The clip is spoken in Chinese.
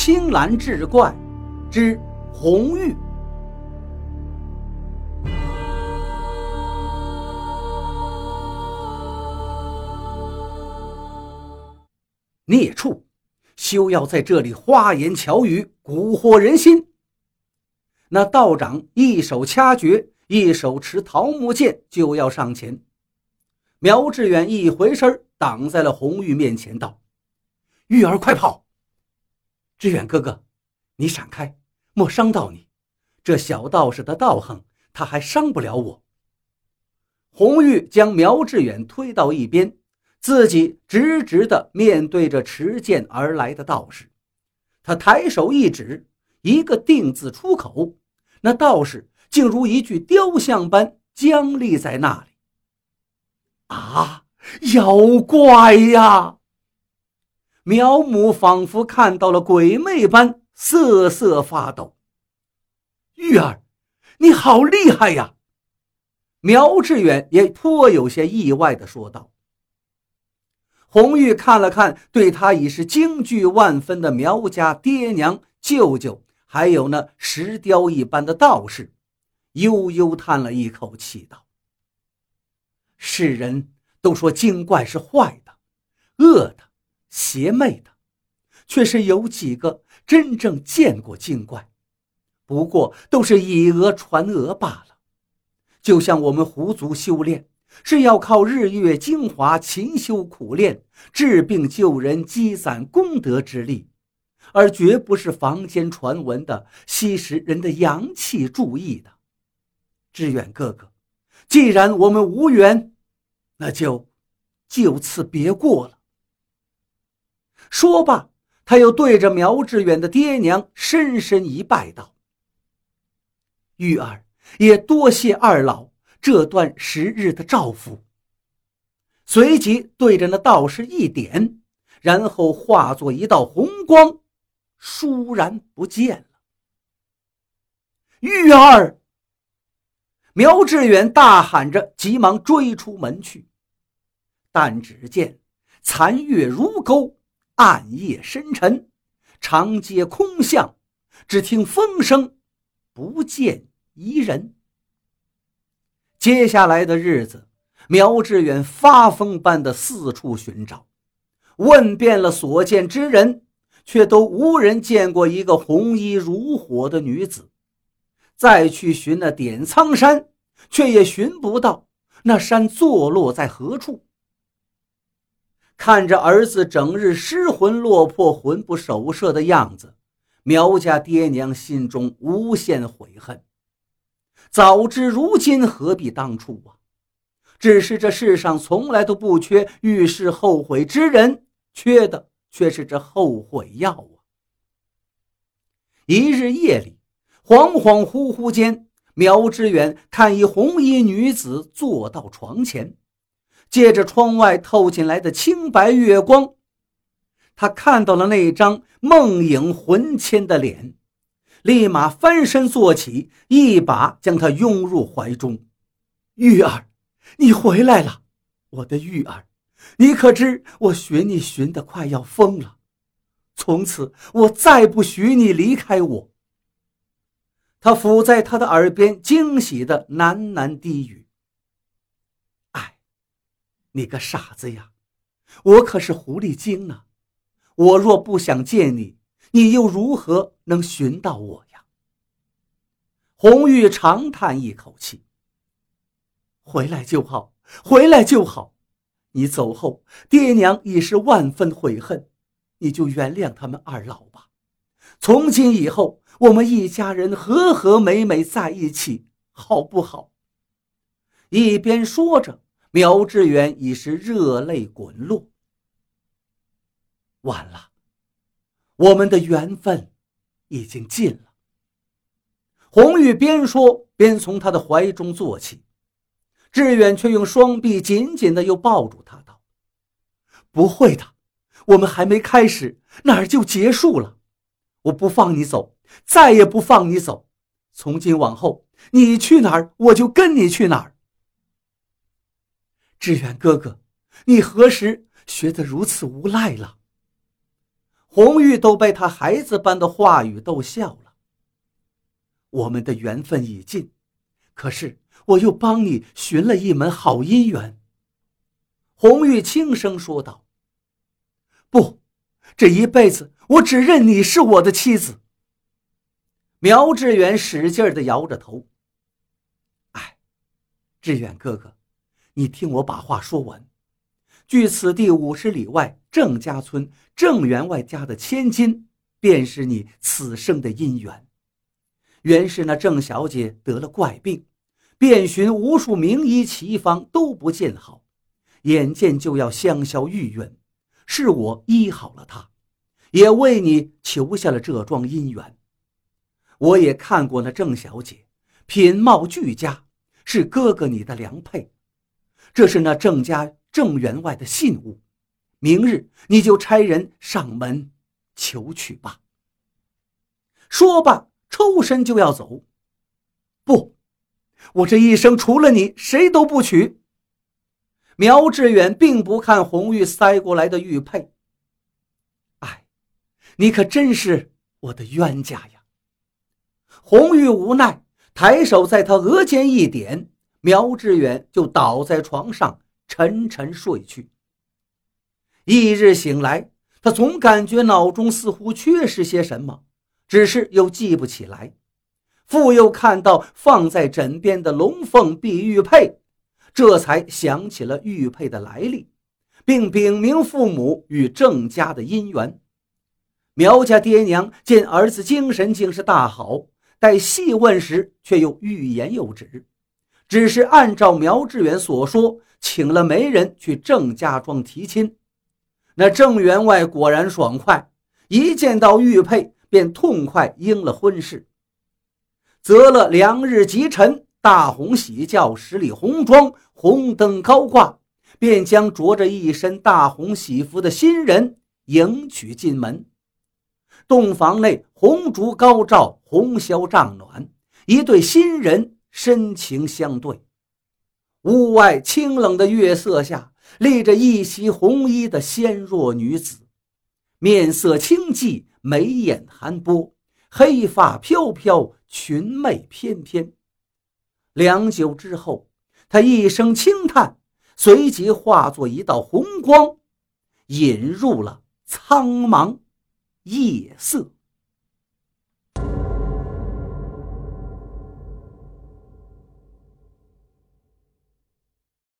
青蓝志怪之红玉。孽畜，休要在这里花言巧语，蛊惑人心！那道长一手掐诀，一手持桃木剑，就要上前。苗志远一回身，挡在了红玉面前，道：“玉儿，快跑！志远哥哥，你闪开，莫伤到你。这小道士的道行，他还伤不了我。”红玉将苗志远推到一边，自己直直的面对着持剑而来的道士。他抬手一指，一个“定”字出口，那道士竟如一具雕像般僵立在那里。啊！妖怪呀！苗母仿佛看到了鬼魅般瑟瑟发抖。玉儿，你好厉害呀！苗志远也颇有些意外的说道。红玉看了看对他已是惊惧万分的苗家爹娘、舅舅，还有那石雕一般的道士，悠悠叹了一口气，道。世人都说精怪是坏的、恶的、邪魅的，却是有几个真正见过精怪，不过都是以讹传讹罢了。就像我们狐族修炼，是要靠日月精华、勤修苦练、治病救人、积攒功德之力，而绝不是坊间传闻的吸食人的阳气注意的。志远哥哥。既然我们无缘，那就就此别过了。说罢，他又对着苗志远的爹娘深深一拜，道：“玉儿，也多谢二老这段时日的照拂。”随即对着那道士一点，然后化作一道红光，倏然不见了。玉儿。苗志远大喊着，急忙追出门去。但只见残月如钩，暗夜深沉，长街空巷，只听风声，不见一人。接下来的日子，苗志远发疯般的四处寻找，问遍了所见之人，却都无人见过一个红衣如火的女子。再去寻那点苍山，却也寻不到那山坐落在何处。看着儿子整日失魂落魄、魂不守舍的样子，苗家爹娘心中无限悔恨。早知如今，何必当初啊！只是这世上从来都不缺遇事后悔之人，缺的却是这后悔药啊！一日夜里。恍恍惚惚间，苗之远看一红衣女子坐到床前，借着窗外透进来的清白月光，他看到了那张梦影魂牵的脸，立马翻身坐起，一把将她拥入怀中。玉儿，你回来了，我的玉儿，你可知我寻你寻得快要疯了，从此我再不许你离开我。他伏在他的耳边，惊喜的喃喃低语：“，你个傻子呀！我可是狐狸精啊！我若不想见你，你又如何能寻到我呀？”红玉长叹一口气：“回来就好，回来就好。你走后，爹娘已是万分悔恨，你就原谅他们二老吧。从今以后。”我们一家人和和美美在一起，好不好？一边说着，苗志远已是热泪滚落。完了，我们的缘分已经尽了。红玉边说边从他的怀中坐起，志远却用双臂紧紧的又抱住他，道：“不会的，我们还没开始，哪儿就结束了？我不放你走。”再也不放你走，从今往后，你去哪儿，我就跟你去哪儿。志远哥哥，你何时学得如此无赖了？红玉都被他孩子般的话语逗笑了。我们的缘分已尽，可是我又帮你寻了一门好姻缘。红玉轻声说道：“不，这一辈子我只认你是我的妻子。”苗志远使劲的摇着头。哎，志远哥哥，你听我把话说完。距此地五十里外，郑家村郑员外家的千金，便是你此生的姻缘。原是那郑小姐得了怪病，遍寻无数名医奇方都不见好，眼见就要香消玉殒，是我医好了她，也为你求下了这桩姻缘。我也看过那郑小姐，品貌俱佳，是哥哥你的良配。这是那郑家郑员外的信物，明日你就差人上门求取吧。说罢，抽身就要走。不，我这一生除了你，谁都不娶。苗志远并不看红玉塞过来的玉佩。哎，你可真是我的冤家呀！红玉无奈，抬手在他额间一点，苗志远就倒在床上沉沉睡去。翌日醒来，他总感觉脑中似乎缺失些什么，只是又记不起来。复又看到放在枕边的龙凤碧玉佩，这才想起了玉佩的来历，并禀明父母与郑家的姻缘。苗家爹娘见儿子精神竟是大好。待细问时，却又欲言又止，只是按照苗志远所说，请了媒人去郑家庄提亲。那郑员外果然爽快，一见到玉佩便痛快应了婚事。择了良日吉辰，大红喜轿，十里红妆，红灯高挂，便将着着一身大红喜服的新人迎娶进门。洞房内，红烛高照，红绡帐暖，一对新人深情相对。屋外清冷的月色下，立着一袭红衣的纤弱女子，面色清寂，眉眼含波，黑发飘飘，裙袂翩翩。良久之后，她一声轻叹，随即化作一道红光，引入了苍茫。夜色。